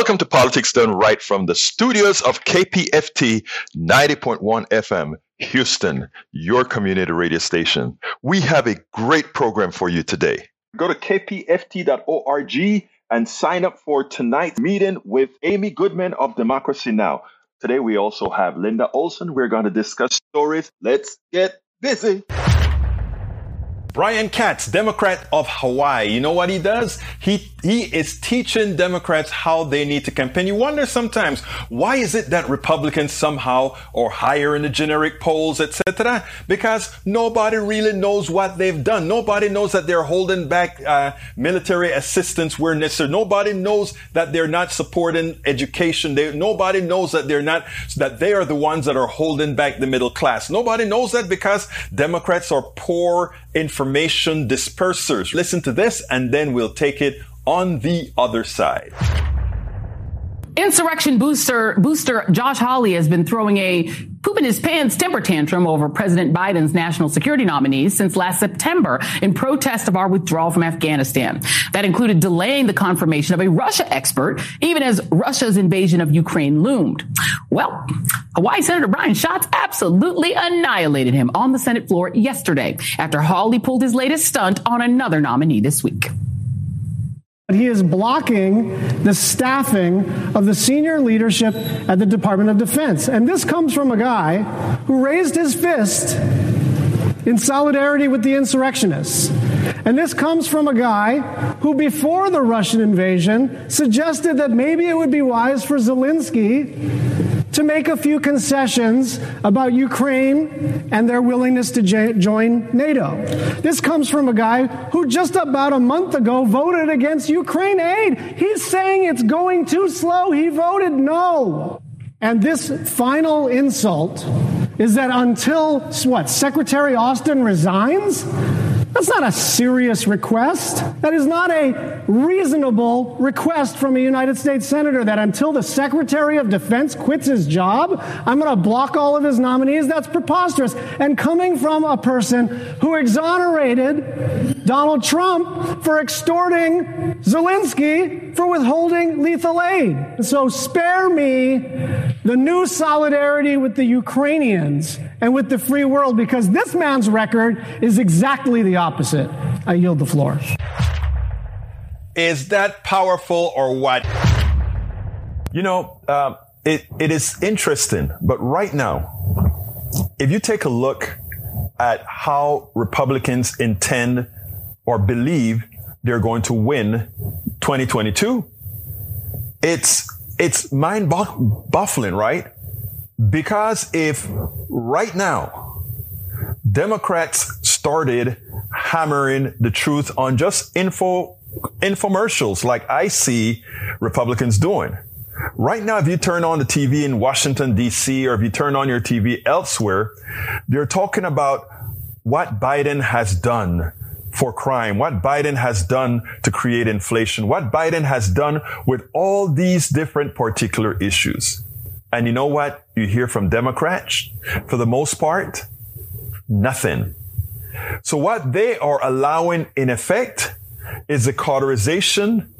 Welcome to Politics Done Right from the studios of KPFT 90.1 FM, Houston, your community radio station. We have a great program for you today. Go to kpft.org and sign up for tonight's meeting with Amy Goodman of Democracy Now! Today we also have Linda Olson. We're going to discuss stories. Let's get busy. Brian Schatz, Democrat of Hawaii. You know what he does? He he is teaching Democrats how they need to campaign. You wonder sometimes why is it that Republicans somehow are higher in the generic polls, etc. Because nobody really knows what they've done. Nobody knows that they're holding back uh, military assistance where necessary. Nobody knows that they're not supporting education. They, nobody knows that they're not that they are the ones that are holding back the middle class. Nobody knows that because Democrats are poor information dispersers. Listen to this and then we'll take it on the other side. Insurrection booster booster Josh Hawley has been throwing a poop in his pants temper tantrum over President Biden's national security nominees since last September in protest of our withdrawal from Afghanistan. That included delaying the confirmation of a Russia expert, even as Russia's invasion of Ukraine loomed. Well, Hawaii Senator Brian Schatz absolutely annihilated him on the Senate floor yesterday after Hawley pulled his latest stunt on another nominee this week. But he is blocking the staffing of the senior leadership at the Department of Defense. And this comes from a guy who raised his fist in solidarity with the insurrectionists. And this comes from a guy who, before the Russian invasion, suggested that maybe it would be wise for Zelensky to make a few concessions about Ukraine and their willingness to j- join NATO. This comes from a guy who just about a month ago voted against Ukraine aid. He's saying it's going too slow. He voted no. And this final insult is that until what, Secretary Austin resigns, that's not a serious request. That is not a reasonable request from a United States Senator that until the Secretary of Defense quits his job, I'm going to block all of his nominees. That's preposterous. And coming from a person who exonerated Donald Trump for extorting Zelensky for withholding lethal aid. So spare me the new solidarity with the Ukrainians and with the free world because this man's record is exactly the opposite. I yield the floor. Is that powerful or what? You know, uh, it, it is interesting, but right now, if you take a look at how Republicans intend or believe they're going to win 2022, it's, it's mind baffling, right? Because if right now Democrats started hammering the truth on just info, infomercials like I see Republicans doing. Right now, if you turn on the TV in Washington DC or if you turn on your TV elsewhere, they're talking about what Biden has done for crime, what Biden has done to create inflation, what Biden has done with all these different particular issues. And you know what you hear from Democrats? For the most part, nothing. So what they are allowing in effect is the cauterization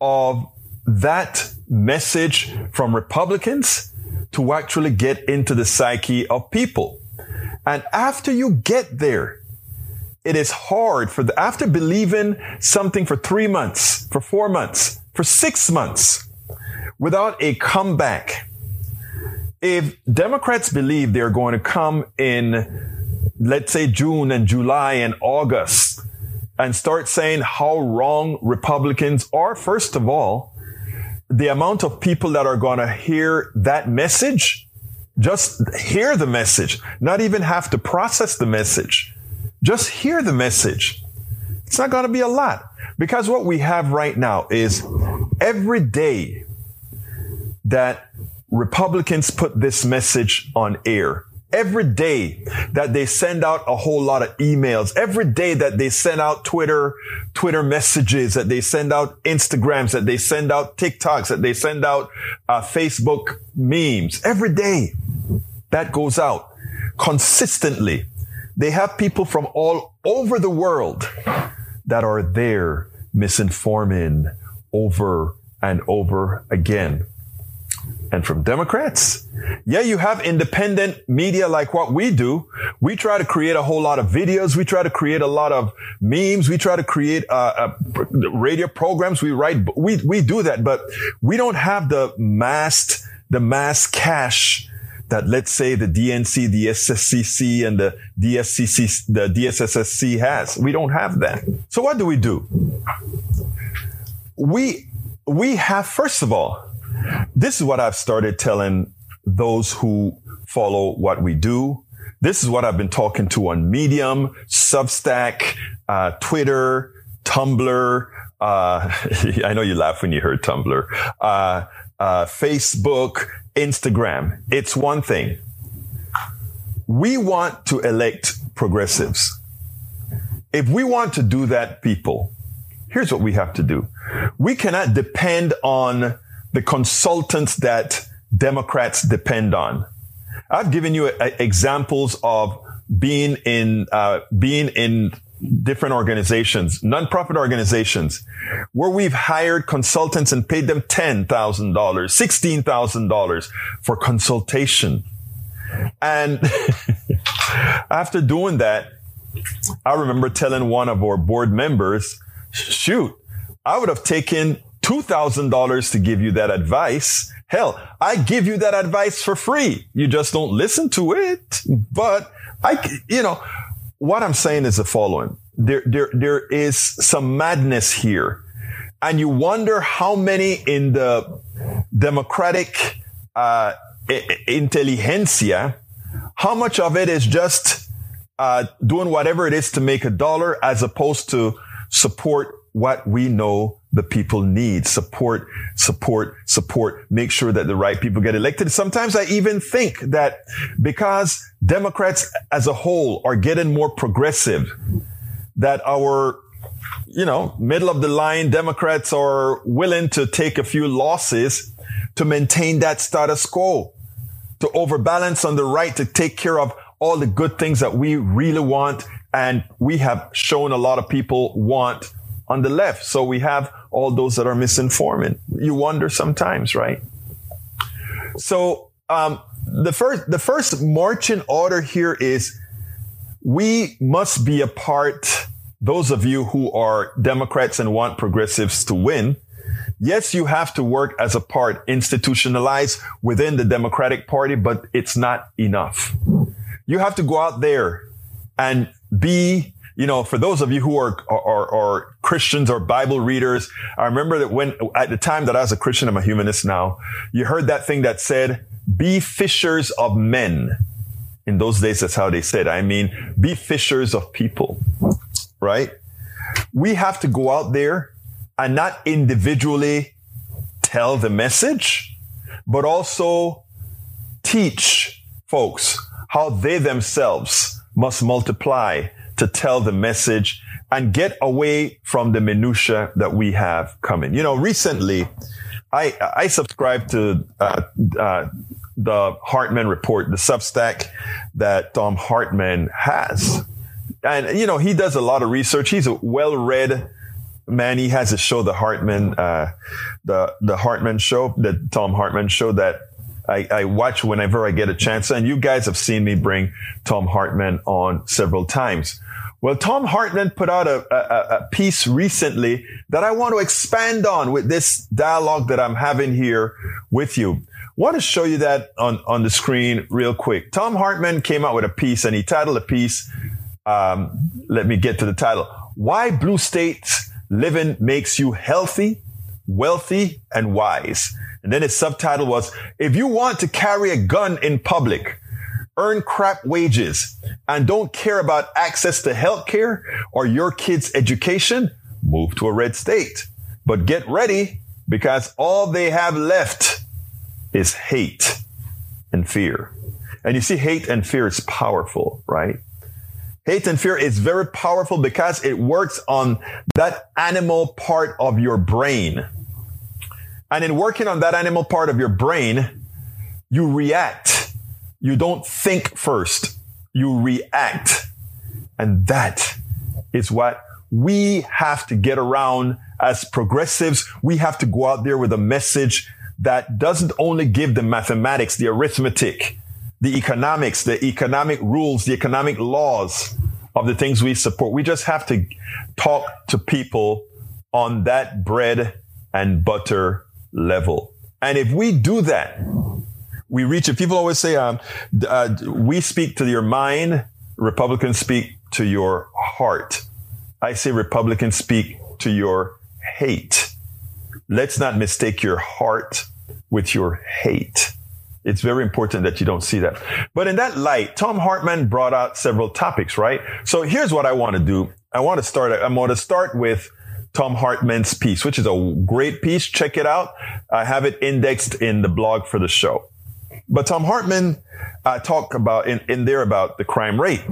of that message from Republicans to actually get into the psyche of people. And after you get there, it is hard for the, after believing something for three months, for four months, for six months, without a comeback. If Democrats believe they're going to come in let's say June and July and August and start saying how wrong Republicans are, first of all, the amount of people that are going to hear that message, just hear the message, not even have to process the message, just hear the message. It's not going to be a lot because what we have right now is every day that Republicans put this message on air, every day that they send out a whole lot of emails, every day that they send out Twitter, Twitter messages, that they send out Instagrams, that they send out TikToks, that they send out uh, Facebook memes, every day that goes out consistently. They have people from all over the world that are there misinforming over and over again and from Democrats. Yeah, you have independent media like what we do. We try to create a whole lot of videos. We try to create a lot of memes. We try to create uh, uh, radio programs. We write, we, we do that, but we don't have the mass, the mass cash that let's say the DNC, the SSCC and the DSCC, the DSSSC has. We don't have that. So what do we do? We, we have, first of all, this is what I've started telling those who follow what we do. This is what I've been talking to on Medium, Substack, uh, Twitter, Tumblr. Uh, I know you laugh when you heard Tumblr. Uh, uh, Facebook, Instagram. It's one thing. We want to elect progressives. If we want to do that, people, here's what we have to do. We cannot depend on the consultants that Democrats depend on. I've given you a, a, examples of being in uh, being in different organizations, nonprofit organizations, where we've hired consultants and paid them ten thousand dollars, sixteen thousand dollars for consultation. And after doing that, I remember telling one of our board members, "Shoot, I would have taken $2,000 to give you that advice. Hell, I give you that advice for free. You just don't listen to it. But I, you know, what I'm saying is the following. There, there, there is some madness here. And you wonder how many in the democratic, uh, intelligentsia, how much of it is just, uh, doing whatever it is to make a dollar as opposed to support what we know the people need. Support, support, support. Make sure that the right people get elected. Sometimes I even think that because Democrats as a whole are getting more progressive, that our you know, middle of the line Democrats are willing to take a few losses to maintain that status quo, to overbalance on the right to take care of all the good things that we really want and we have shown a lot of people want on the left. So we have all those that are misinforming. You wonder sometimes, right? So um, the first the first marching order here is we must be a part. Those of you who are Democrats and want progressives to win, yes, you have to work as a part, institutionalized within the Democratic Party, but it's not enough. You have to go out there and be you know, for those of you who are, are, are Christians or Bible readers, I remember that when, at the time that I was a Christian, I'm a humanist now, you heard that thing that said, be fishers of men. In those days, that's how they said. I mean, be fishers of people, right? We have to go out there and not individually tell the message, but also teach folks how they themselves must multiply to tell the message and get away from the minutia that we have coming. You know, recently, I I subscribed to uh, uh, the Hartmann report, the Substack that Thom Hartmann has, and you know he does a lot of research. He's a well-read man. He has a show, the Hartmann, uh, the the Hartmann show, the Thom Hartmann show that I, I, watch whenever I get a chance. And you guys have seen me bring Thom Hartmann on several times. Well, Thom Hartmann put out a, a, a, piece recently that I want to expand on with this dialogue that I'm having here with you. Want to show you that on, on the screen real quick. Thom Hartmann came out with a piece and he titled the piece, um, let me get to the title. why blue states living makes you healthy, wealthy, and wise. And then his subtitle was, if you want to carry a gun in public, earn crap wages, and don't care about access to healthcare or your kid's education, move to a red state. But get ready because all they have left is hate and fear. And you see, hate and fear is powerful, right? Hate and fear is very powerful because it works on that animal part of your brain. And in working on that animal part of your brain, you react. You don't think first. You react. And that is what we have to get around as progressives. We have to go out there with a message that doesn't only give the mathematics, the arithmetic, the economics, the economic rules, the economic laws of the things we support. We just have to talk to people on that bread and butter level. And if we do that, we reach it. People always say, um, uh, we speak to your mind. Republicans speak to your heart. I say Republicans speak to your hate. Let's not mistake your heart with your hate. It's very important that you don't see that. But in that light, Thom Hartmann brought out several topics, right? So here's what I want to do. I want to start, I'm going to start with Thom Hartmann's piece, which is a great piece. Check it out. I have it indexed in the blog for the show. But Thom Hartmann uh, talked about in, in there about the crime rate.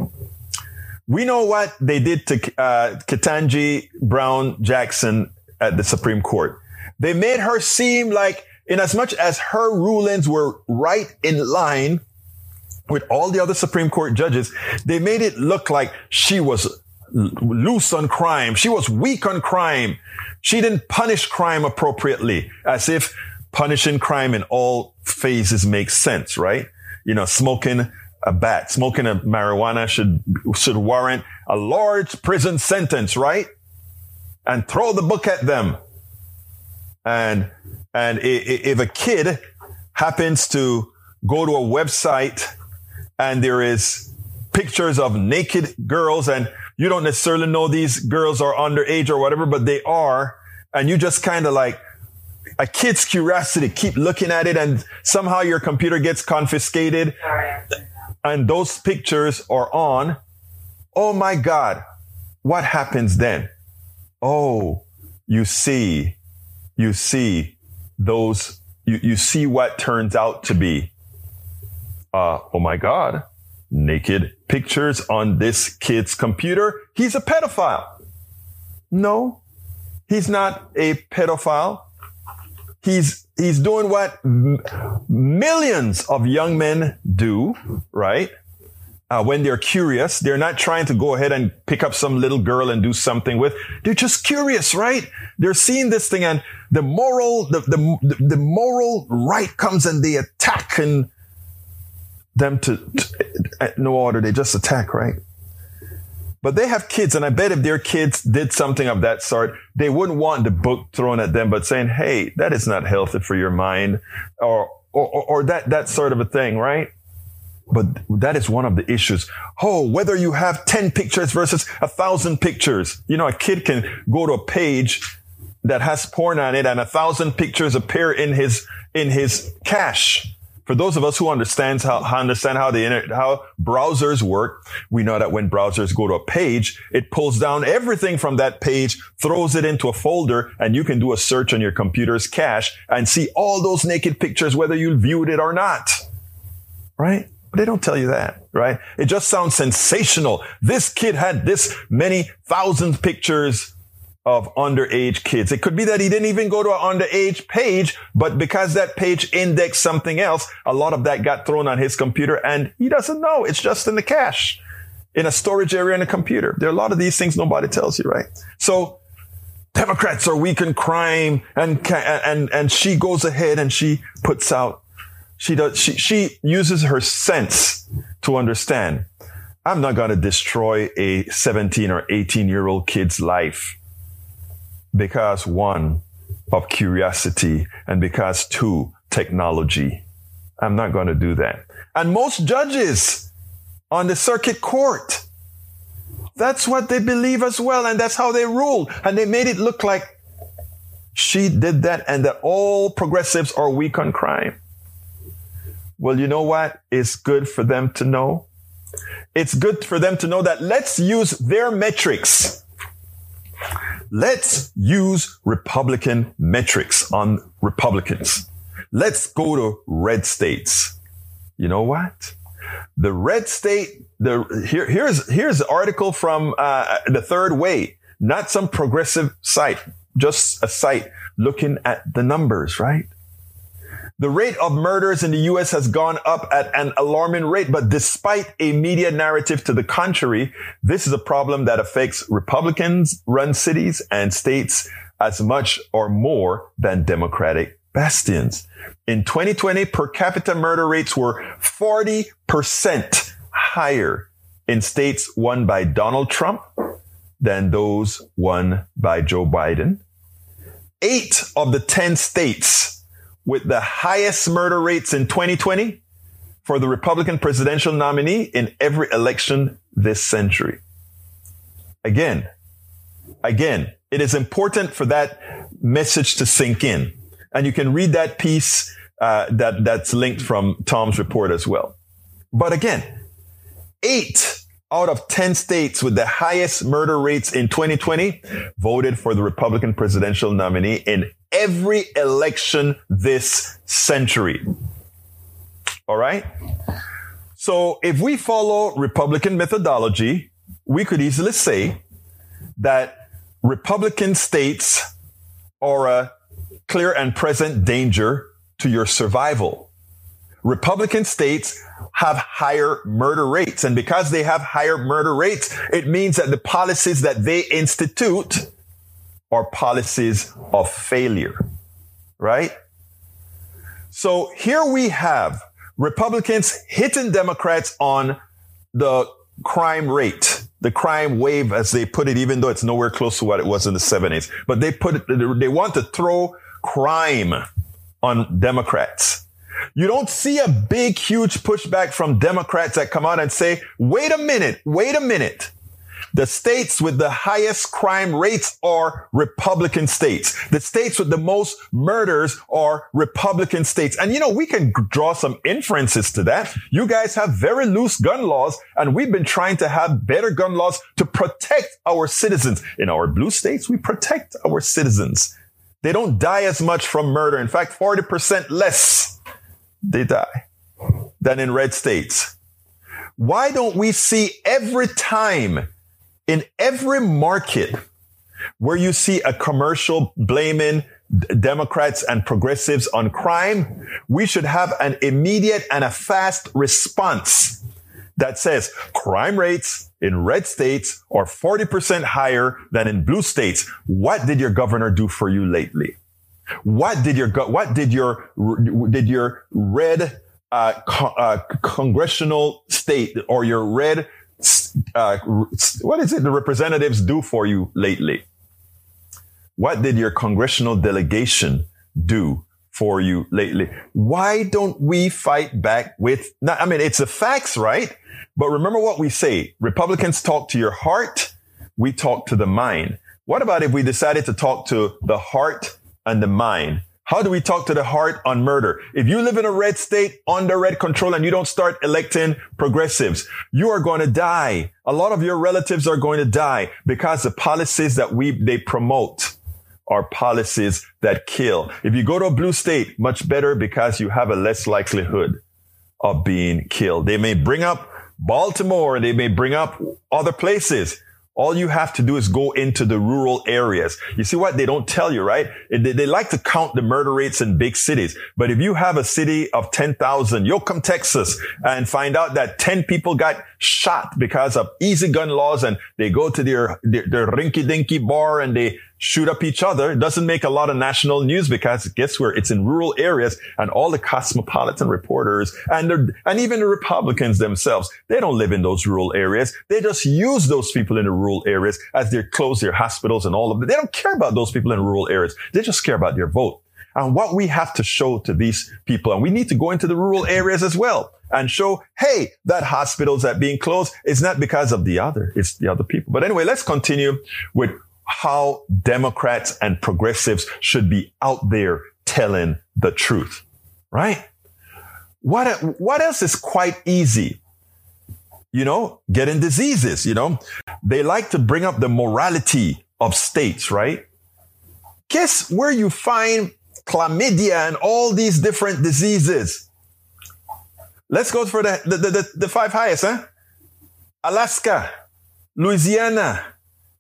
We know what they did to uh, Ketanji Brown Jackson at the Supreme Court. They made her seem like in as much as her rulings were right in line with all the other Supreme Court judges, they made it look like she was loose on crime. She was weak on crime. She didn't punish crime appropriately, as if punishing crime in all phases makes sense, right? You know, smoking a bat, smoking a marijuana should, should warrant a large prison sentence, right? And throw the book at them. And and if a kid happens to go to a website and there is pictures of naked girls and you don't necessarily know these girls are underage or whatever, but they are. And you just kind of like a kid's curiosity, keep looking at it and somehow your computer gets confiscated and those pictures are on. Oh my God. What happens then? Oh, you see, you see those, you, you see what turns out to be, uh, oh my God, naked pictures on this kid's computer. He's a pedophile. No, he's not a pedophile. He's, he's doing what m- millions of young men do, right? uh, when they're curious. They're not trying to go ahead and pick up some little girl and do something with. They're just curious, right? They're seeing this thing and the moral, the, the, the moral right comes and they attack and them to, to no order. They just attack, right? But they have kids, and I bet if their kids did something of that sort, they wouldn't want the book thrown at them, but saying, "Hey, that is not healthy for your mind," or or, or that that sort of a thing, right? But that is one of the issues. Oh, whether you have 10 pictures versus a thousand pictures. You know, a kid can go to a page that has porn on it and a thousand pictures appear in his, in his cache. For those of us who understands how, understand how the internet, how browsers work, we know that when browsers go to a page, it pulls down everything from that page, throws it into a folder, and you can do a search on your computer's cache and see all those naked pictures, whether you viewed it or not. Right? But they don't tell you that, right? It just sounds sensational. This kid had this many thousand pictures of underage kids. It could be that he didn't even go to an underage page, but because that page indexed something else, a lot of that got thrown on his computer and he doesn't know. It's just in the cache, in a storage area in a computer. There are a lot of these things nobody tells you, right? So Democrats are weak in crime and, and, and she goes ahead and she puts out she does, she, she uses her sense to understand. I'm not going to destroy a 17 or 18 year old kid's life because one of curiosity and because two, technology. I'm not going to do that. And most judges on the circuit court That's what they believe as well. And that's how they rule. And they made it look like she did that and that all progressives are weak on crime. Well, you know what? It's good for them to know. It's good for them to know that let's use their metrics. Let's use Republican metrics on Republicans. Let's go to red states. You know what? The red state, the, here, here's, here's the article from, uh, the third way, not some progressive site, just a site looking at the numbers, right? The rate of murders in the U.S. has gone up at an alarming rate, but despite a media narrative to the contrary, this is a problem that affects Republicans run cities and states as much or more than Democratic bastions. In 2020, per capita murder rates were 40% higher in states won by Donald Trump than those won by Joe Biden. Eight of the 10 states with the highest murder rates in 2020 for the Republican presidential nominee in every election this century. Again, again, it is important for that message to sink in. And you can read that piece uh, that, that's linked from Tom's report as well. But again, eight out of 10 states with the highest murder rates in 2020 voted for the Republican presidential nominee in every election this century. All right. So if we follow Republican methodology, we could easily say that Republican states are a clear and present danger to your survival. Republican states have higher murder rates. And because they have higher murder rates, it means that the policies that they institute are policies of failure, right? So here we have Republicans hitting Democrats on the crime rate, the crime wave, as they put it, even though it's nowhere close to what it was in the 70s. But they put it, they want to throw crime on Democrats. You don't see a big, huge pushback from Democrats that come out and say, wait a minute, wait a minute. The states with the highest crime rates are Republican states. The states with the most murders are Republican states. And you know, we can draw some inferences to that. You guys have very loose gun laws and we've been trying to have better gun laws to protect our citizens. In our blue states, we protect our citizens. They don't die as much from murder. In fact, 40% less they die than in red states. Why don't we see every time in every market where you see a commercial blaming Democrats and progressives on crime, we should have an immediate and a fast response that says crime rates in red states are 40% higher than in blue states. What did your governor do for you lately? What did your, what did your, did your red, uh, co- uh, congressional state or your red uh, what is it the representatives do for you lately? What did your congressional delegation do for you lately? Why don't we fight back with, not, I mean, it's the facts, right? But remember what we say. Republicans talk to your heart. We talk to the mind. What about if we decided to talk to the heart and the mind? How do we talk to the heart on murder? If you live in a red state under red control and you don't start electing progressives, you are going to die. A lot of your relatives are going to die because the policies that we, they promote are policies that kill. If you go to a blue state, much better because you have a less likelihood of being killed. They may bring up Baltimore they may bring up other places. All you have to do is go into the rural areas. You see what they don't tell you, right? They, they, like to count the murder rates in big cities. But if you have a city of 10,000, you'll come Texas and find out that 10 people got shot because of easy gun laws and they go to their, their, their rinky dinky bar and they shoot up each other. It doesn't make a lot of national news because guess where? It's in rural areas and all the cosmopolitan reporters and and even the Republicans themselves, they don't live in those rural areas. They just use those people in the rural areas as they close their hospitals and all of it. They don't care about those people in rural areas. They just care about their vote. And what we have to show to these people, and we need to go into the rural areas as well and show, hey, that hospital's that being closed is not because of the other. It's the other people. But anyway, let's continue with how Democrats and progressives should be out there telling the truth, right? What, what else is quite easy? You know, getting diseases, you know, they like to bring up the morality of states, right? Guess where you find chlamydia and all these different diseases? Let's go for the, the, the, the five highest, huh? Alaska, Louisiana,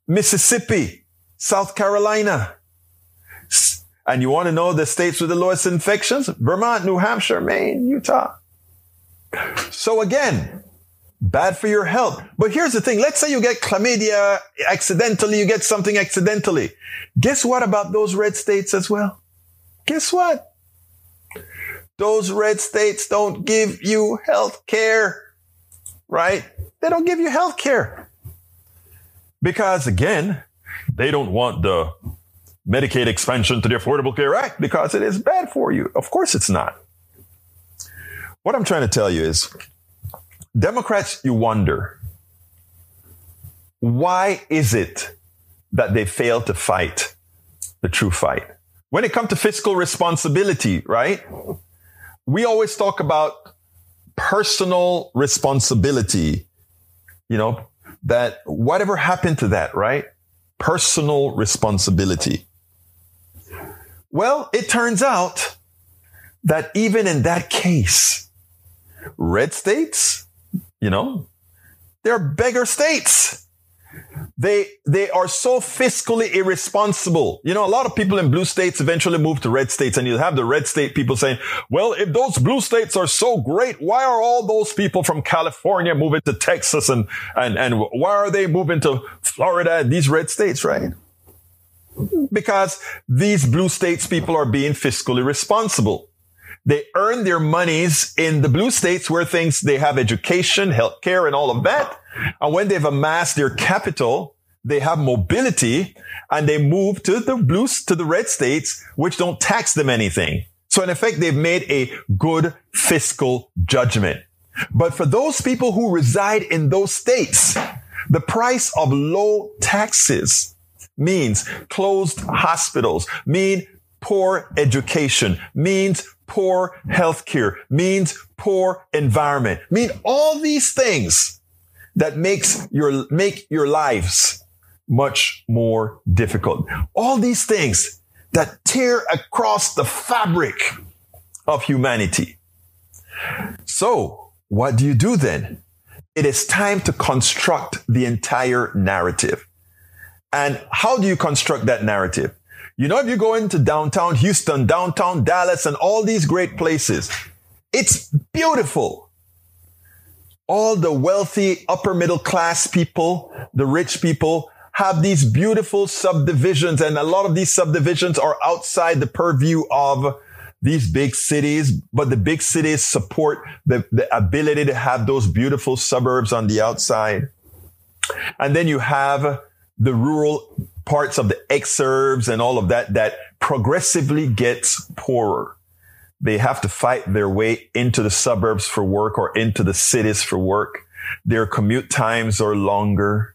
Mississippi, South Carolina. And you want to know the states with the lowest infections? Vermont, New Hampshire, Maine, Utah. So again, bad for your health. But here's the thing. Let's say you get chlamydia accidentally, you get something accidentally. Guess what about those red states as well? Guess what? Those red states don't give you health care, right? They don't give you health care. Because again, they don't want the Medicaid expansion to the Affordable Care Act because it is bad for you. Of course it's not. What I'm trying to tell you is Democrats, you wonder, why is it that they fail to fight the true fight? When it comes to fiscal responsibility, right? We always talk about personal responsibility, you know, that whatever happened to that, right? Personal responsibility. Well, it turns out that even in that case, red states, you know, they're beggar states. They, they are so fiscally irresponsible. You know, a lot of people in blue states eventually move to red states and you have the red state people saying, well, if those blue states are so great, why are all those people from California moving to Texas and, and, and why are they moving to Florida, these red states, right? because these blue states people are being fiscally responsible. They earn their monies in the blue states where things, they have education, healthcare, and all of that. And when they've amassed their capital, they have mobility and they move to the blues, to the red states, which don't tax them anything. So in effect, they've made a good fiscal judgment. But for those people who reside in those states, the price of low taxes means closed hospitals, mean poor education, means poor healthcare, means poor environment, mean all these things that makes your, make your lives much more difficult. All these things that tear across the fabric of humanity. So what do you do then? It is time to construct the entire narrative. And how do you construct that narrative? You know, if you go into downtown Houston, downtown Dallas, and all these great places, it's beautiful. All the wealthy upper middle class people, the rich people have these beautiful subdivisions and a lot of these subdivisions are outside the purview of these big cities, but the big cities support the, the ability to have those beautiful suburbs on the outside. And then you have the rural parts of the exurbs and all of that that progressively gets poorer. They have to fight their way into the suburbs for work or into the cities for work. Their commute times are longer.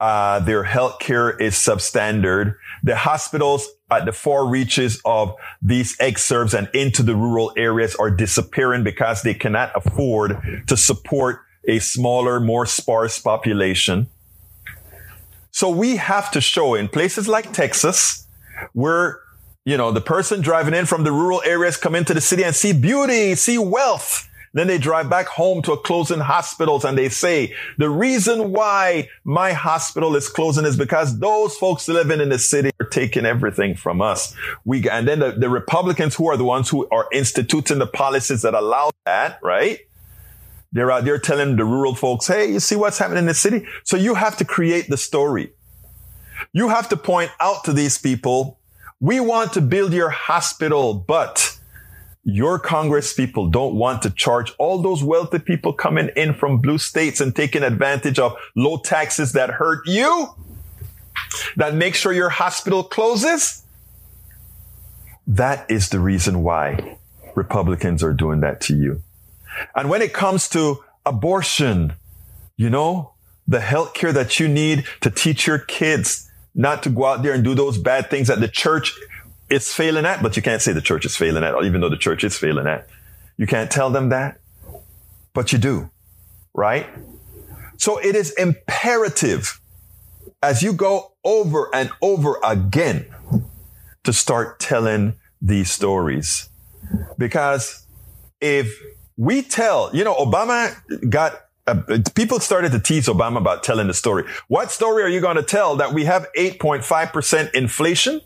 Uh, their healthcare is substandard. The hospitals at the far reaches of these exurbs and into the rural areas are disappearing because they cannot afford to support a smaller, more sparse population. So we have to show in places like Texas where, you know, the person driving in from the rural areas come into the city and see beauty, see wealth. Then they drive back home to a closing hospitals and they say, the reason why my hospital is closing is because those folks living in the city are taking everything from us. We, and then the, the Republicans who are the ones who are instituting the policies that allow that, right? They're out there telling the rural folks, hey, you see what's happening in the city? So you have to create the story. You have to point out to these people, we want to build your hospital, but your Congress people don't want to charge all those wealthy people coming in from blue states and taking advantage of low taxes that hurt you, that make sure your hospital closes. That is the reason why Republicans are doing that to you. And when it comes to abortion, you know, the health care that you need to teach your kids not to go out there and do those bad things that the church is failing at, but you can't say the church is failing at, even though the church is failing at. You can't tell them that, but you do, right? So it is imperative as you go over and over again to start telling these stories. Because if we tell, you know, Obama got uh, people started to tease Obama about telling the story. What story are you going to tell that we have 8.5% inflation?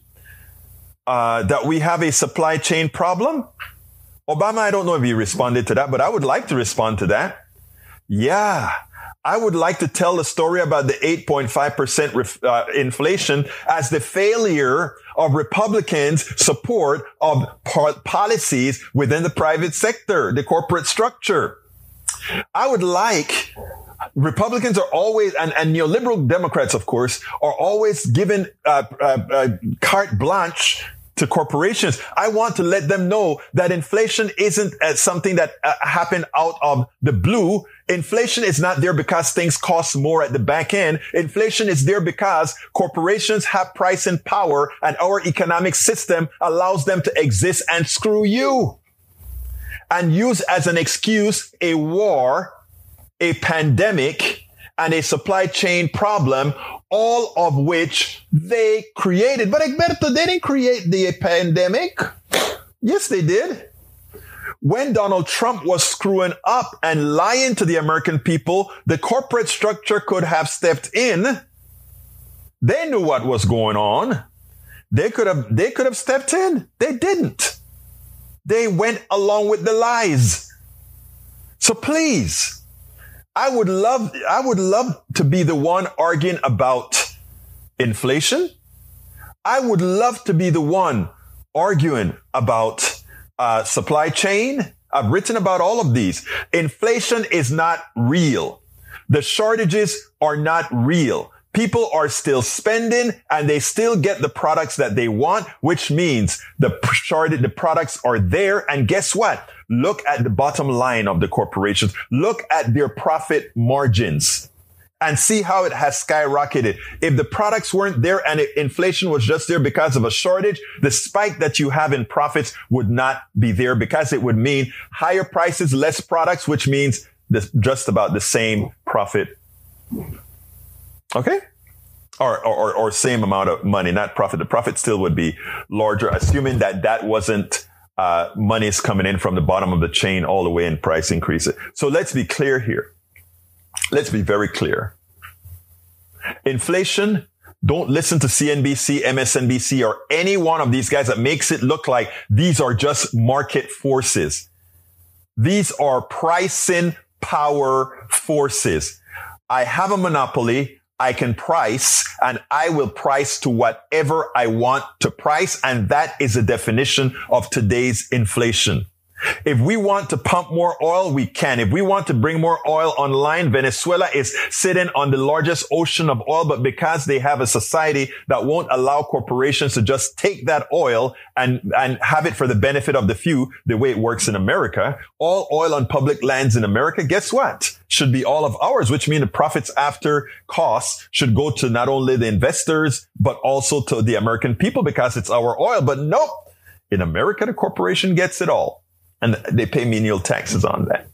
Uh, that we have a supply chain problem? Obama, I don't know if he responded to that, but I would like to respond to that. Yeah. I would like to tell the story about the 8.5% ref, uh, inflation as the failure of Republicans' support of policies within the private sector, the corporate structure. I would like Republicans are always, and, and neoliberal Democrats, of course, are always given uh, uh, uh, carte blanche to corporations. I want to let them know that inflation isn't uh, something that uh, happened out of the blue. Inflation is not there because things cost more at the back end. Inflation is there because corporations have pricing power and our economic system allows them to exist and screw you and use as an excuse a war, a pandemic, and a supply chain problem, all of which they created. But Egberto, they didn't create the pandemic. Yes, they did. When Donald Trump was screwing up and lying to the American people, the corporate structure could have stepped in. They knew what was going on. They could have, they could have stepped in. They didn't. They went along with the lies. So please, I would love, I would love to be the one arguing about inflation. I would love to be the one arguing about uh, supply chain. I've written about all of these. Inflation is not real. The shortages are not real people are still spending and they still get the products that they want, which means the shorted, the products are there. And guess what? Look at the bottom line of the corporations. Look at their profit margins and see how it has skyrocketed. If the products weren't there and inflation was just there because of a shortage, the spike that you have in profits would not be there because it would mean higher prices, less products, which means this, just about the same profit Okay. Or, or, or same amount of money, not profit. The profit still would be larger, assuming that that wasn't uh, money is coming in from the bottom of the chain all the way in price increase. So let's be clear here. Let's be very clear. Inflation, don't listen to CNBC, MSNBC, or any one of these guys that makes it look like these are just market forces. These are pricing power forces. I have a monopoly. I can price and I will price to whatever I want to price. And that is the definition of today's inflation. If we want to pump more oil, we can. If we want to bring more oil online, Venezuela is sitting on the largest ocean of oil, but because they have a society that won't allow corporations to just take that oil and, and have it for the benefit of the few, the way it works in America, all oil on public lands in America, guess what? Should be all of ours, which means the profits after costs should go to not only the investors, but also to the American people because it's our oil. But nope. In America, the corporation gets it all and they pay menial taxes on that.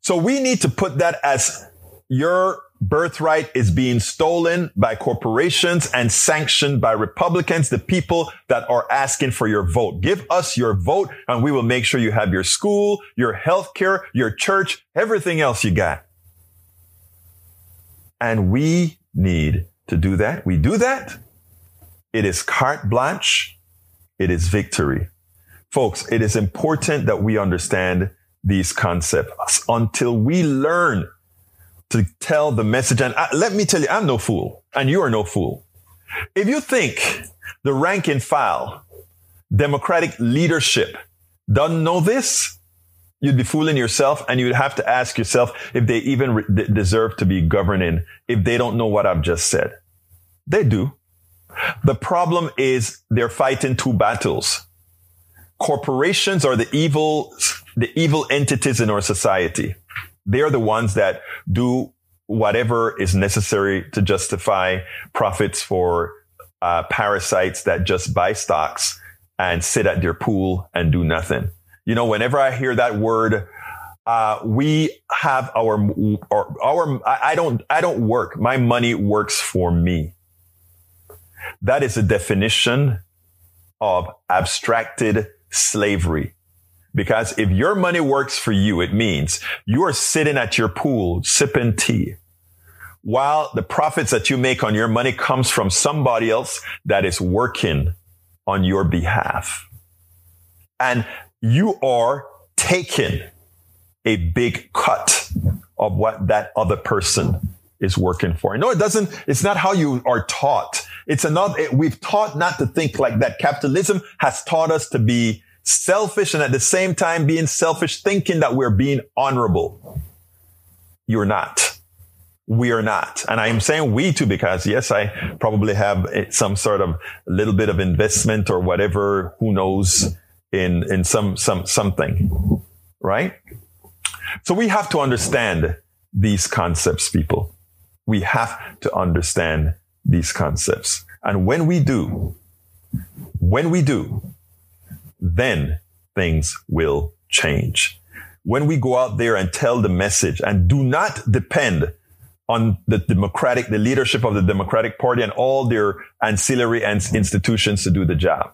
So we need to put that as your birthright is being stolen by corporations and sanctioned by Republicans, the people that are asking for your vote. Give us your vote and we will make sure you have your school, your health care, your church, everything else you got. And we need to do that. We do that. It is carte blanche. It is victory. Folks, it is important that we understand these concepts until we learn to tell the message. And I, uh, let me tell you, I'm no fool and you are no fool. If you think the rank and file, democratic leadership doesn't know this, you'd be fooling yourself and you'd have to ask yourself if they even re- deserve to be governing if they don't know what I've just said. They do. The problem is they're fighting two battles corporations are the evil the evil entities in our society. They are the ones that do whatever is necessary to justify profits for uh, parasites that just buy stocks and sit at their pool and do nothing. You know, whenever I hear that word, uh, we have our, our, our, I don't, I don't work. My money works for me. That is a definition of abstracted slavery. Because if your money works for you, it means you are sitting at your pool sipping tea while the profits that you make on your money comes from somebody else that is working on your behalf. And you are taking a big cut of what that other person is working for. No, it doesn't, it's not how you are taught. It's another, it, we've taught not to think like that. Capitalism has taught us to be selfish and at the same time being selfish, thinking that we're being honorable. You're not. We are not. And I'm saying we too because yes, I probably have some sort of little bit of investment or whatever, who knows, in, in some, some, something. Right? So we have to understand these concepts, people. We have to understand these concepts. And when we do, when we do, then things will change. When we go out there and tell the message and do not depend on the democratic, the leadership of the Democratic Party and all their ancillary and institutions to do the job.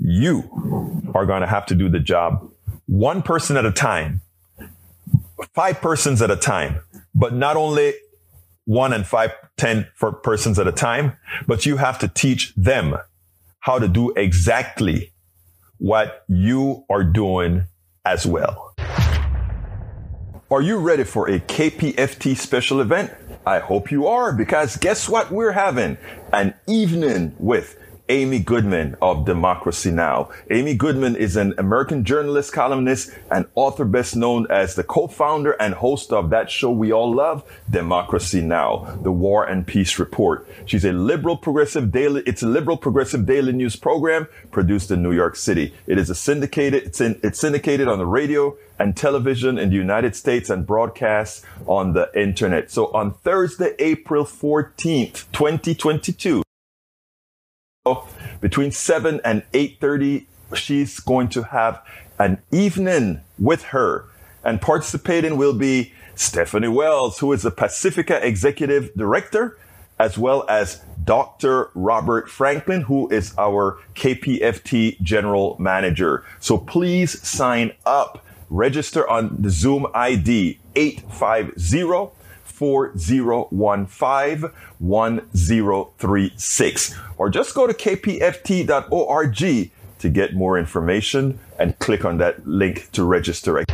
You are going to have to do the job one person at a time, five persons at a time, but not only one and five, ten for persons at a time, but you have to teach them how to do exactly what you are doing as well. Are you ready for a KPFT special event? I hope you are because guess what we're having? An evening with Amy Goodman of Democracy Now! Amy Goodman is an American journalist, columnist, and author best known as the co-founder and host of that show we all love, Democracy Now! The War and Peace Report. She's a liberal progressive daily, it's a liberal progressive daily news program produced in New York City. It is a syndicated, it's, in, it's syndicated on the radio and television in the United States and broadcast on the internet. So on Thursday, April 14th, 2022, between 7 and 8.30 she's going to have an evening with her. And participating will be stephanie wells who is the pacifica executive director as well as dr robert franklin who is our kpft general manager. So please sign up. Register on the zoom id 850 4015 1036. Or just go to kpft.org to get more information and click on that link to register.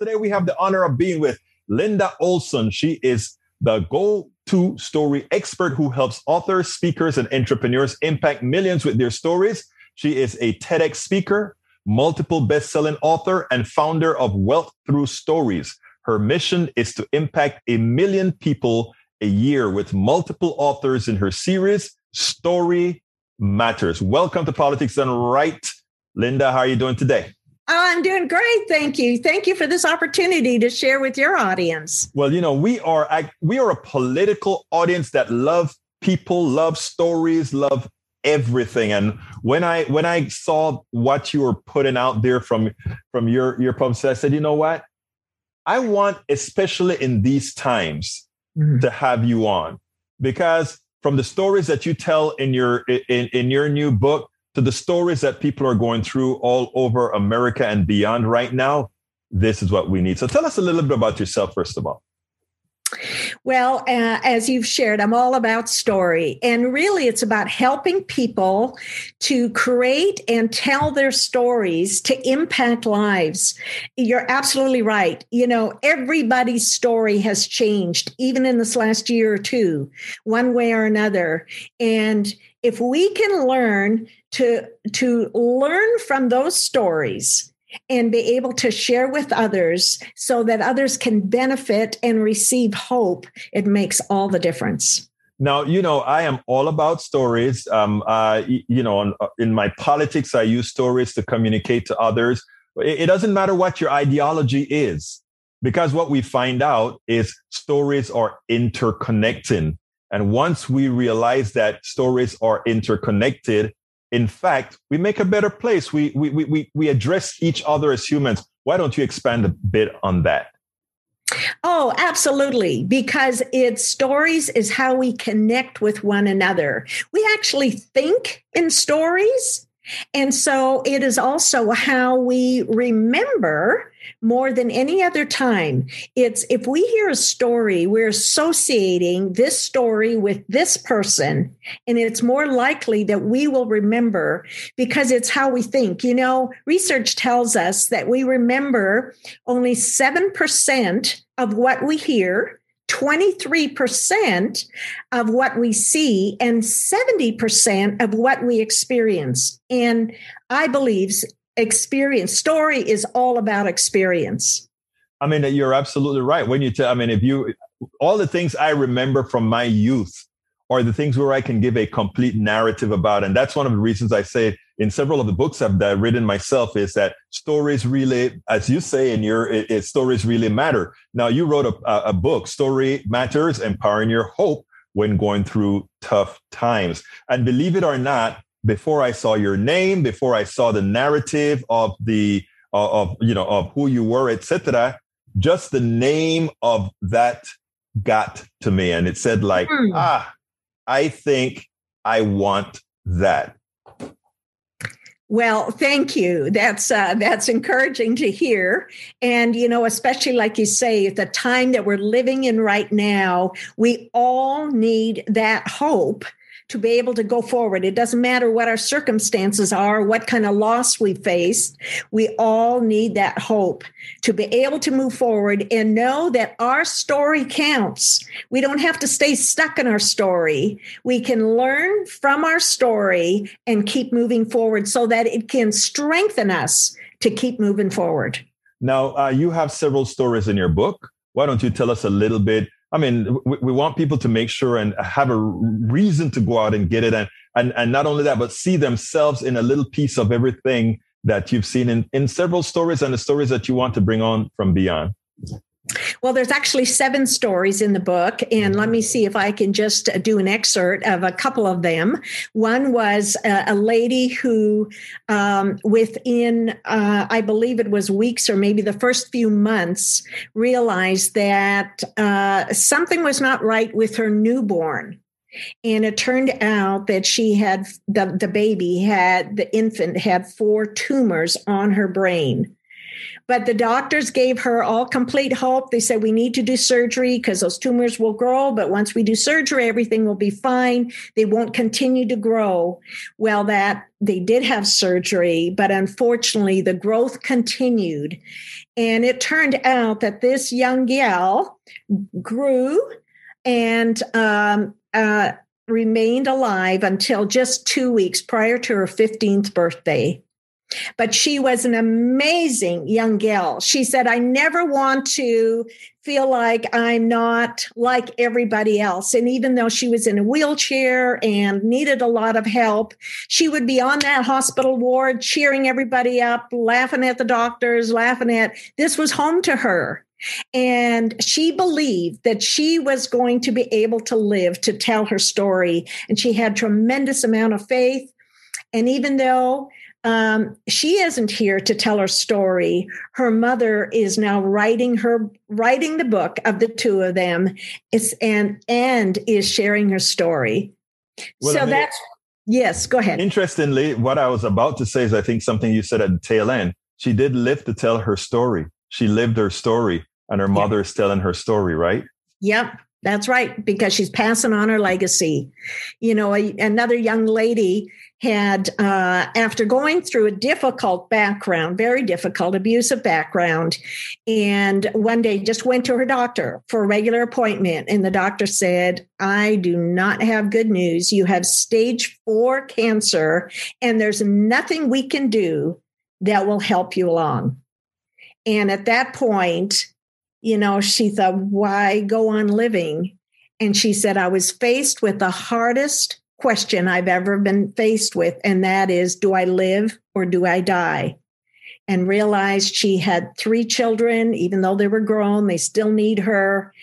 Today we have the honor of being with Linda Olson. She is the go to story expert who helps authors, speakers, and entrepreneurs impact millions with their stories. She is a TEDx speaker, multiple best-selling author and founder of Wealth Through Stories. Her mission is to impact a million people a year with multiple authors in her series, Story Matters. Welcome to Politics Done Right. Linda, how are you doing today? Oh, I'm doing great. Thank you. Thank you for this opportunity to share with your audience. Well, you know, we are we are a political audience that love people, love stories, love everything. And when i when i saw what you were putting out there from from your your publicist i said you know what? I want especially in these times mm-hmm. to have you on. Because from the stories that you tell in your in, in your new book to the stories that people are going through all over america and beyond right now this is what we need. So tell us a little bit about yourself first of all well, uh, as you've shared, I'm all about story. And really, it's about helping people to create and tell their stories to impact lives. You're absolutely right. You know, everybody's story has changed, even in this last year or two, one way or another. And if we can learn to, to learn from those stories, and be able to share with others so that others can benefit and receive hope, it makes all the difference. Now, you know, I am all about stories. Um, uh, you know, on, in my politics, I use stories to communicate to others. It, it doesn't matter what your ideology is, because what we find out is stories are interconnecting. And once we realize that stories are interconnected, in fact, we make a better place. We, we, we, we address each other as humans. Why don't you expand a bit on that? Oh, absolutely. Because it's stories is how we connect with one another. We actually think in stories. And so it is also how we remember more than any other time. It's if we hear a story, we're associating this story with this person, and it's more likely that we will remember because it's how we think. You know, research tells us that we remember only 7% of what we hear. 23% of what we see and 70% of what we experience. And I believe experience. Story is all about experience. I mean you're absolutely right. When you tell i mean if you all the things i remember from my youth are the things where i can give a complete narrative about. And that's one of the reasons i say in several of the books i've written myself is that stories really as you say in your it, it, stories really matter. Now you wrote a, a book story matters empowering your hope when going through tough times. And believe it or not before I saw your name, before I saw the narrative of the uh, of you know of who you were, etc. Just the name of that got to me, and it said like, mm. ah, I think I want that. Well, thank you. That's uh, that's encouraging to hear, and you know, especially like you say, at the time that we're living in right now, we all need that hope to be able to go forward. It doesn't matter what our circumstances are, what kind of loss we face. We all need that hope to be able to move forward and know that our story counts. We don't have to stay stuck in our story. We can learn from our story and keep moving forward so that it can strengthen us to keep moving forward. Now, uh, you have several stories in your book. Why don't you tell us a little bit I mean, we, we, want people to make sure and have a reason to go out and get it. And, and, and not only that, but see themselves in a little piece of everything that you've seen in, in several stories and the stories that you want to bring on from beyond. Well, there's actually seven stories in the book, and let me see if I can just do an excerpt of a couple of them. One was a, a lady who, um, within, uh, I believe it was weeks or maybe the first few months, realized that uh, something was not right with her newborn. And it turned out that she had the, the baby had the infant had four tumors on her brain but the doctors gave her all complete hope. They said, We need to do surgery because those tumors will grow. But once we do surgery, everything will be fine. They won't continue to grow. Well, that they did have surgery, but unfortunately, the growth continued. And it turned out that this young gal grew and um, uh, remained alive until just two weeks prior to her 15th birthday. But she was an amazing young gal. She said, I never want to feel like I'm not like everybody else. And even though she was in a wheelchair and needed a lot of help, she would be on that hospital ward cheering everybody up, laughing at the doctors, laughing at this was home to her. And she believed that she was going to be able to live to tell her story. And she had tremendous amount of faith. And even though um, she isn't here to tell her story. Her mother is now writing her writing the book of the two of them. It's and and is sharing her story. Well, so I mean, that's yes. Go ahead. Interestingly, what I was about to say is, I think something you said at the tail end. She did live to tell her story. She lived her story, and her mother is telling her story. Right. Yep. That's right, because she's passing on her legacy. You know, a, another young lady had, uh, after going through a difficult background, very difficult, abusive background, and one day just went to her doctor for a regular appointment. And the doctor said, I do not have good news. You have stage four cancer, and there's nothing we can do that will help you along. And at that point, you know, she thought, why go on living? And she said, I was faced with the hardest question I've ever been faced with, and that is, do I live or do I die? And realized she had three children, even though they were grown, they still need her.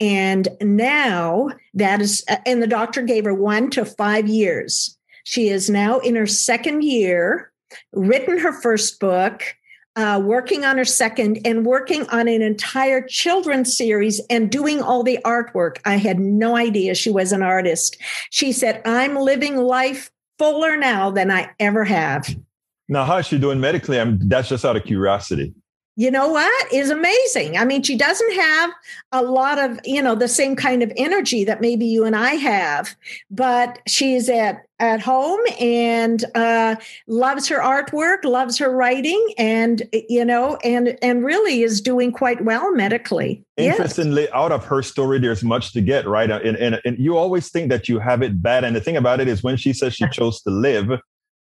And now that is, uh, and the doctor gave her one to five years. She is now in her second year, written her first book, uh, working on her second, and working on an entire children's series and doing all the artwork. I had no idea she was an artist. She said, I'm living life fuller now than I ever have. Now, how's she doing medically? I'm, that's just out of curiosity you know what? Is amazing. I mean she doesn't have a lot of you know the same kind of energy that maybe you and i have but she's at at home and uh, loves her artwork loves her writing and you know and and really is doing quite well medically. Interestingly yes. out of her story there's much to get right? And, and, and you always think that you have it bad and the thing about it is when she says she chose to live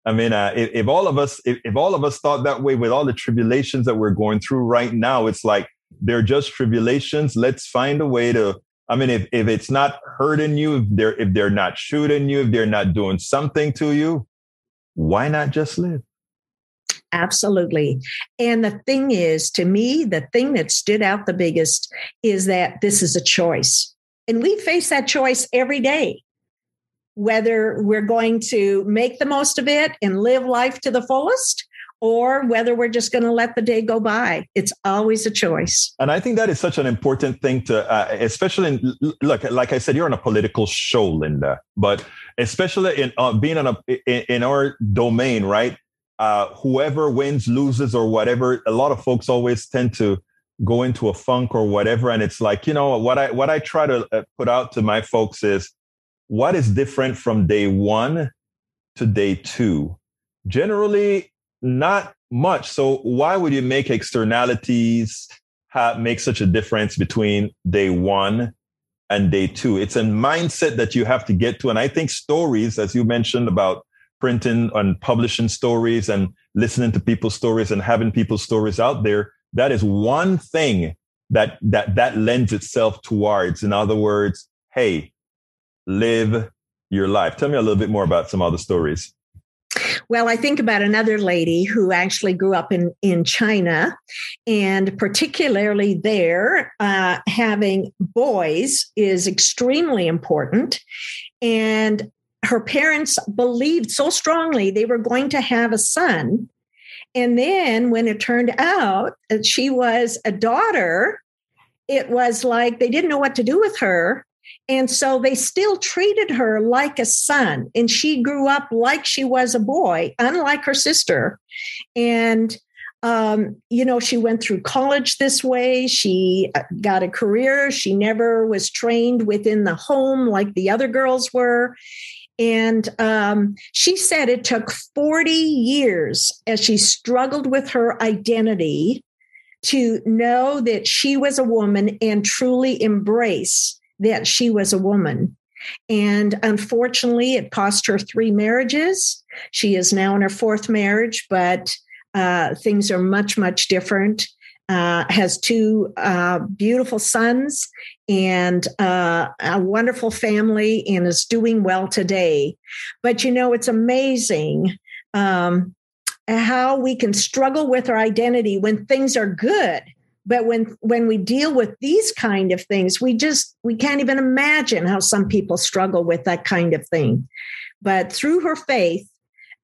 I mean, uh, if, if, all of us, if, if all of us thought that way with all the tribulations that we're going through right now, it's like they're just tribulations. Let's find a way to. I mean, if, if it's not hurting you, if they're if they're not shooting you, if they're not doing something to you, why not just live? Absolutely. And the thing is, to me, the thing that stood out the biggest is that this is a choice. And we face that choice every day whether we're going to make the most of it and live life to the fullest or whether we're just going to let the day go by. It's always a choice. And I think that is such an important thing to, uh, especially in, look, like I said, you're on a political show, Linda, but especially in uh, being on a, in, in, our domain, right? Uh, whoever wins, loses, or whatever, a lot of folks always tend to go into a funk or whatever. And it's like, you know, what I, what I try to uh, put out to my folks is, what is different from day one to day two? Generally, not much. So why would you make externalities have, make such a difference between day one and day two? It's a mindset that you have to get to. And I think stories, as you mentioned about printing and publishing stories and listening to people's stories and having people's stories out there, that is one thing that that that lends itself towards. In other words, hey, live your life. Tell me a little bit more about some other stories. Well, I think about another lady who actually grew up in, in China, and particularly there, uh, having boys is extremely important. And her parents believed so strongly they were going to have a son. And then when it turned out that she was a daughter, it was like they didn't know what to do with her. And so they still treated her like a son. And she grew up like she was a boy, unlike her sister. And, um, you know, she went through college this way. She uh, got a career. She never was trained within the home like the other girls were. And um, she said it took 40 years as she struggled with her identity to know that she was a woman and truly embrace that she was a woman. And unfortunately, it cost her three marriages. She is now in her fourth marriage, but uh, things are much, much different. Uh, has two uh, beautiful sons and uh, a wonderful family and is doing well today. But you know, it's amazing um, how we can struggle with our identity when things are good but when when we deal with these kind of things we just we can't even imagine how some people struggle with that kind of thing. But through her faith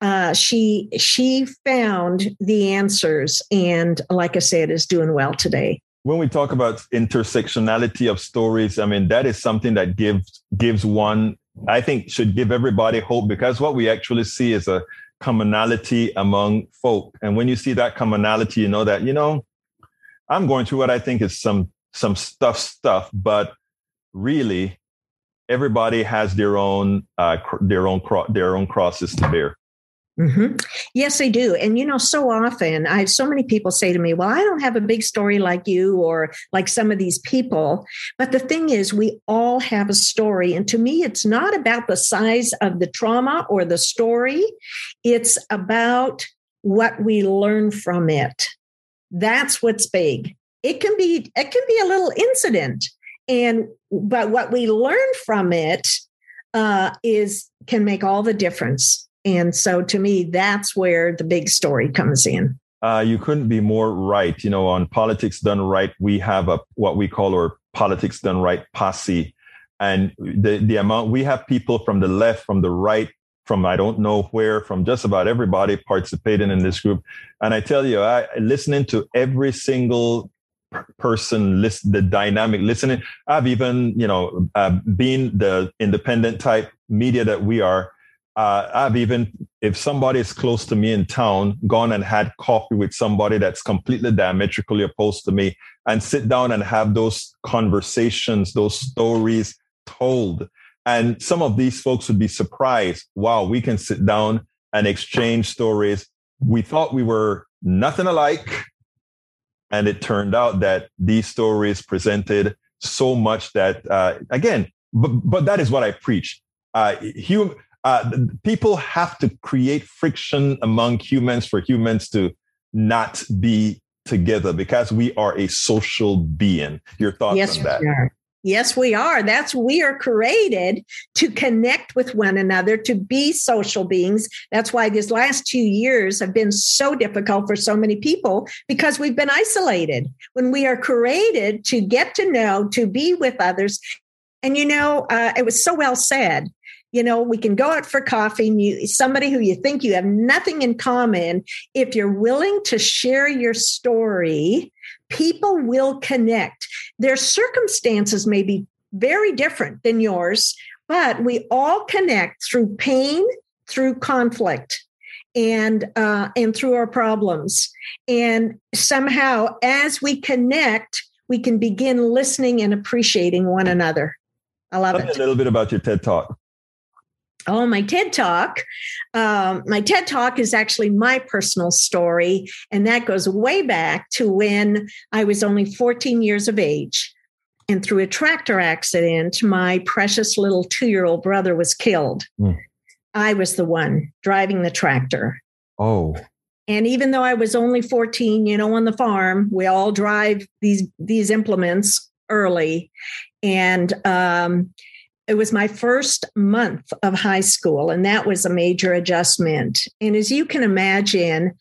uh, she she found the answers and like i said is doing well today. When we talk about intersectionality of stories i mean that is something that gives gives one i think should give everybody hope because what we actually see is a commonality among folk. And when you see that commonality you know that you know I'm going through what I think is some some stuff stuff, but really everybody has their own uh, their own cro- their own crosses to bear. Mm-hmm. Yes, they do. And, you know, so often I have so many people say to me, Well, I don't have a big story like you or like some of these people. But the thing is, we all have a story. And to me, it's not about the size of the trauma or the story, it's about what we learn from it. That's what's big. It can be it can be a little incident And but what we learn from it uh, is can make all the difference. And so to me, that's where the big story comes in. Uh, you couldn't be more right. You know, on politics done right, we have a what we call our politics done right posse, and the the amount we have people from the left, from the right, from I don't know where, from just about everybody participating in this group. And I tell you, I listening to every single person list the dynamic listening i've even you know uh, being the independent type media that we are uh, I've even, if somebody is close to me in town, gone and had coffee with somebody that's completely diametrically opposed to me and sit down and have those conversations, those stories told. And some of these folks would be surprised. Wow, we can sit down and exchange stories. We thought we were nothing alike. And it turned out that these stories presented so much that, uh, again, but, but that is what I preach. Uh, hum- uh, people have to create friction among humans for humans to not be together because we are a social being. Your thoughts yes, on that? Yes, we are. That's we are created to connect with one another, to be social beings. That's why these last two years have been so difficult for so many people because we've been isolated. When we are created to get to know, to be with others. And you know, uh, it was so well said you know we can go out for coffee and you somebody who you think you have nothing in common if you're willing to share your story people will connect. Their circumstances may be very different than yours but we all connect through pain through conflict and uh, and through our problems. And somehow as we connect we can begin listening and appreciating one another. I love Tell it. a little bit about your ted talk Oh, my TED Talk. Um, my TED Talk is actually my personal story, and that goes way back to when I was only 14 years of age. And through a tractor accident, my precious little two year old brother was killed. Mm. I was the one driving the tractor. Oh. And even though I was only 14, you know, on the farm, we all drive these these implements early. And um, it was my first month of high school, and that was a major adjustment. And as you can imagine,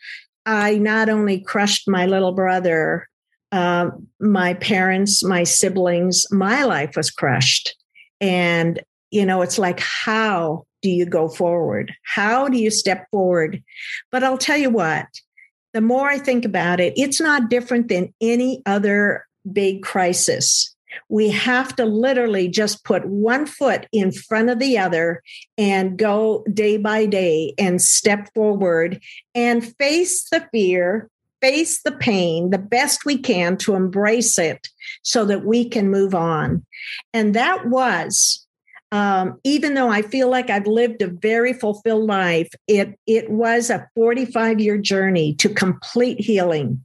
I not only crushed my little brother, uh, my parents, my siblings, my life was crushed. And, you know, it's like, how do you go forward? How do you step forward? But I'll tell you what, the more I think about it, it's not different than any other big crisis we have to literally just put one foot in front of the other and go day by day and step forward and face the fear, face the pain the best we can to embrace it so that we can move on. And that was um, even though I feel like I've lived a very fulfilled life, it it was a 45 year journey to complete healing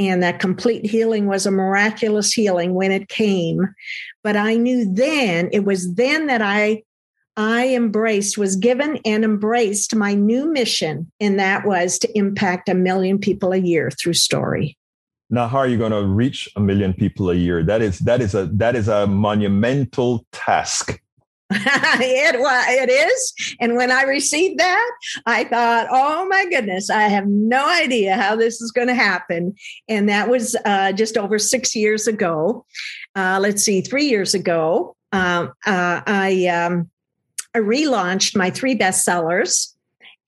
and that complete healing was a miraculous healing when it came. But i knew then it was then that i i embraced was given and embraced my new mission and that was to impact a million people a year through story. Now how are you going to reach a million people a year? That is that is a that is a monumental task it was it is. And when i received that i thought oh my goodness i have no idea how this is going to happen. And that was uh, just over six years ago. Uh, let's see three years ago um, uh, i um, i relaunched my three bestsellers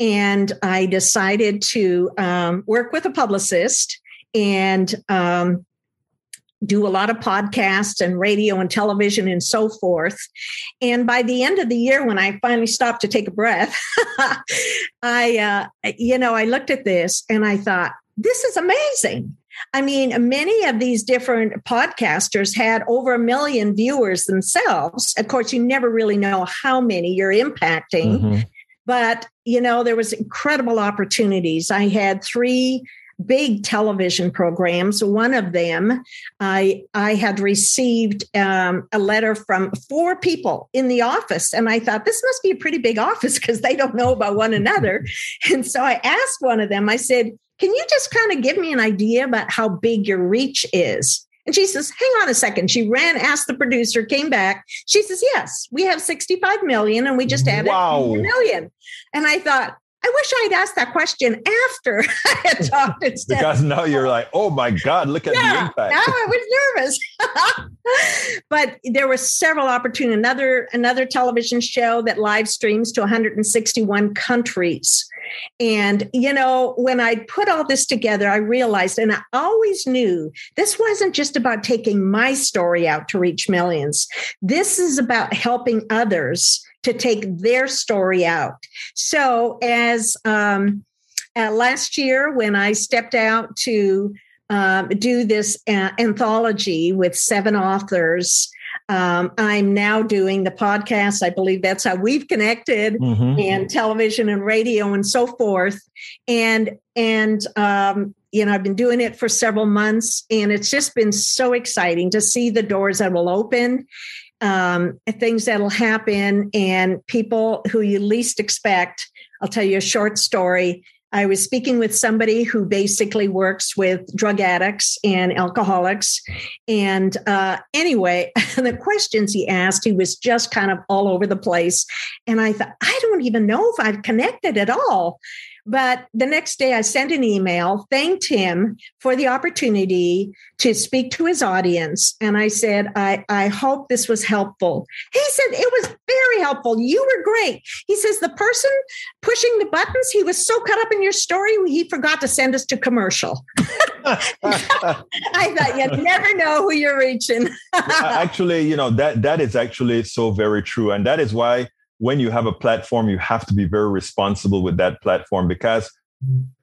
and i decided to um, work with a publicist and um, do a lot of podcasts and radio and television and so forth. And by the end of the year, when I finally stopped to take a breath, I, uh, you know, I looked at this and I thought, this is amazing. I mean, many of these different podcasters had over a million viewers themselves. Of course, you never really know how many you're impacting. Mm-hmm. But, you know, there was incredible opportunities. I had three big television programs. One of them, I I had received um, a letter from four people in the office, and I thought this must be a pretty big office because they don't know about one another. And so I asked one of them. I said, "Can you just kind of give me an idea about how big your reach is?" And she says, hang on a second. She ran, asked the producer, came back. She says, yes, we have 65 million and we just added wow. a million. And I thought, I wish I'd asked that question after I had talked instead. because now you're like, oh my God, look at yeah, the impact. Now I was nervous. but there were several opportunities. Another another television show that live streams to 161 countries. And, you know, when I put all this together, I realized, and I always knew this wasn't just about taking my story out to reach millions. This is about helping others to take their story out. So, as um, uh, last year, when I stepped out to um, do this uh, anthology with seven authors, um, I'm now doing the podcast. I believe that's how we've connected, mm-hmm. and television and radio and so forth. And and um, you know, I've been doing it for several months, and it's just been so exciting to see the doors that will open, um, things that'll happen, and people who you least expect. I'll tell you a short story. I was speaking with somebody who basically works with drug addicts and alcoholics. And uh, anyway, the questions he asked, he was just kind of all over the place. And I thought, I don't even know if I've connected at all. But the next day, I sent an email, thanked him for the opportunity to speak to his audience. And I said, I, I hope this was helpful. He said, It was very helpful. You were great. He says, The person pushing the buttons, he was so caught up in your story, he forgot to send us to commercial. I thought you never know who you're reaching. actually, you know, that that is actually so very true. And that is why when you have a platform, you have to be very responsible with that platform because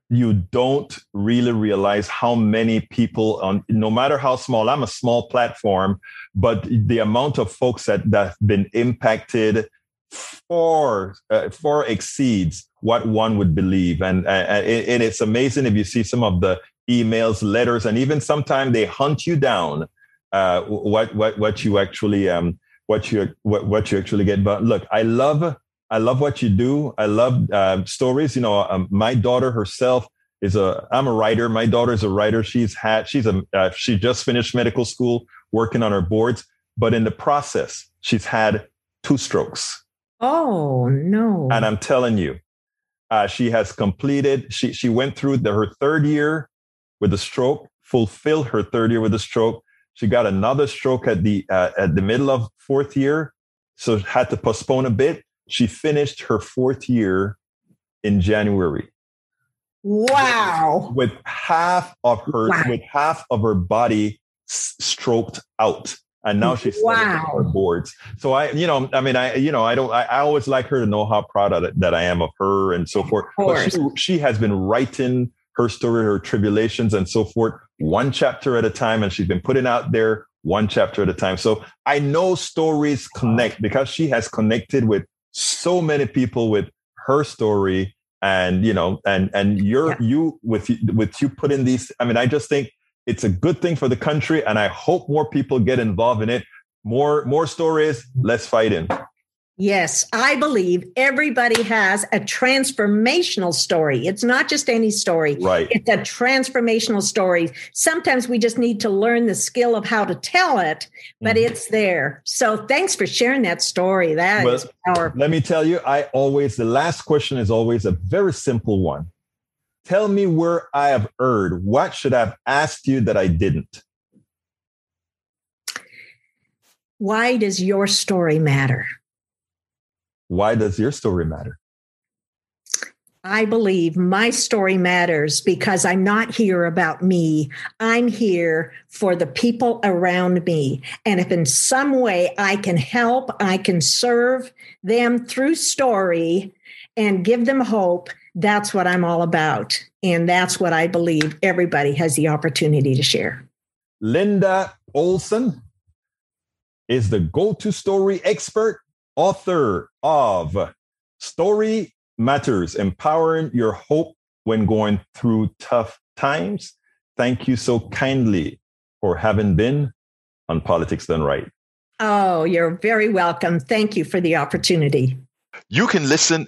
you don't really realize how many people on no matter how small i'm a small platform but the amount of folks that that have been impacted far uh, far exceeds what one would believe. And, uh, and it's amazing if you see some of the emails letters and even sometimes they hunt you down uh, what what what you actually um, what you what, what you actually get. But look, I love I love what you do. I love uh, stories. You know, um, my daughter herself is a I'm a writer. My daughter is a writer. She's had she's a uh, she just finished medical school, working on her boards. But in the process, she's had two strokes. Oh no! And I'm telling you, uh, she has completed. She she went through the, her third year with a stroke, fulfilled her third year with a stroke, she got another stroke at the uh, at the middle of fourth year, so had to postpone a bit. She finished her fourth year in January. Wow! With, with half of her wow. with half of her body s- stroked out and now she's wow. her boards. So I, you know, I mean, I, you know, I don't, I, I always like her to know how proud of, that I am of her and so forth. But she, she has been writing her story, her tribulations, and so forth, one chapter at a time. And she's been putting out there one chapter at a time. So I know stories connect because she has connected with so many people with her story. And you know, and and you're yeah. you with with you putting these. I mean, I just think it's a good thing for the country, and I hope more people get involved in it. More more stories, less fighting. Yes, I believe everybody has a transformational story. It's not just any story. Right. It's a transformational story. Sometimes we just need to learn the skill of how to tell it, but mm-hmm. it's there. So thanks for sharing that story. That well, is powerful. Let me tell you, I always, the last question is always a very simple one. Tell me where I have erred. What should I have asked you that I didn't? Why does your story matter? Why does your story matter? I believe my story matters because I'm not here about me. I'm here for the people around me. And if in some way I can help, I can serve them through story and give them hope, that's what I'm all about. And that's what I believe everybody has the opportunity to share. Linda Olson is the go to story expert author of Story Matters Empowering Your Hope When Going Through Tough Times. Thank you so kindly for having been on Politics Done Right. Oh, you're very welcome. Thank you for the opportunity. You can listen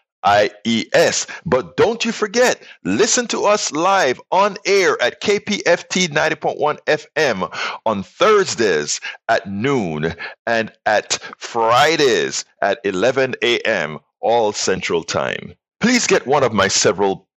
IES. But don't you forget, listen to us live on air at KPFT 90.1 FM on Thursdays at noon and at Fridays at 11 a.m., all Central Time. Please get one of my several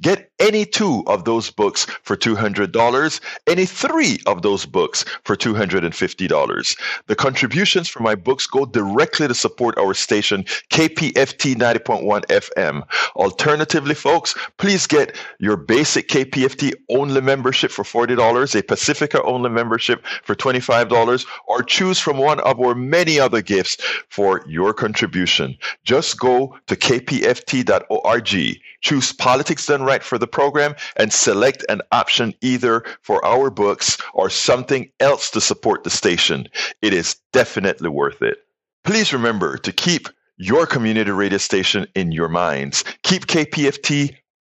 Get any two of those books for $200, any three of those books for $250. The contributions from my books go directly to support our station, KPFT 90.1 FM. Alternatively, folks, please get your basic KPFT only membership for $40, a Pacifica only membership for $25, or choose from one of our many other gifts for your contribution. Just go to kpft.org, choose Politics Done Right for the program, and select an option either for our books or something else to support the station. It is definitely worth it. Please remember to keep your community radio station in your minds. Keep KPFT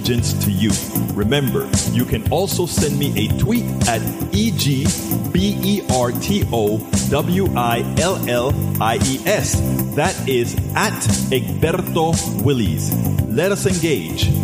allegiance to you. Remember, you can also send me a tweet at E-G-B-E-R-T-O-W-I-L-L-I-E-S. That is at Egberto Willies. Let us engage.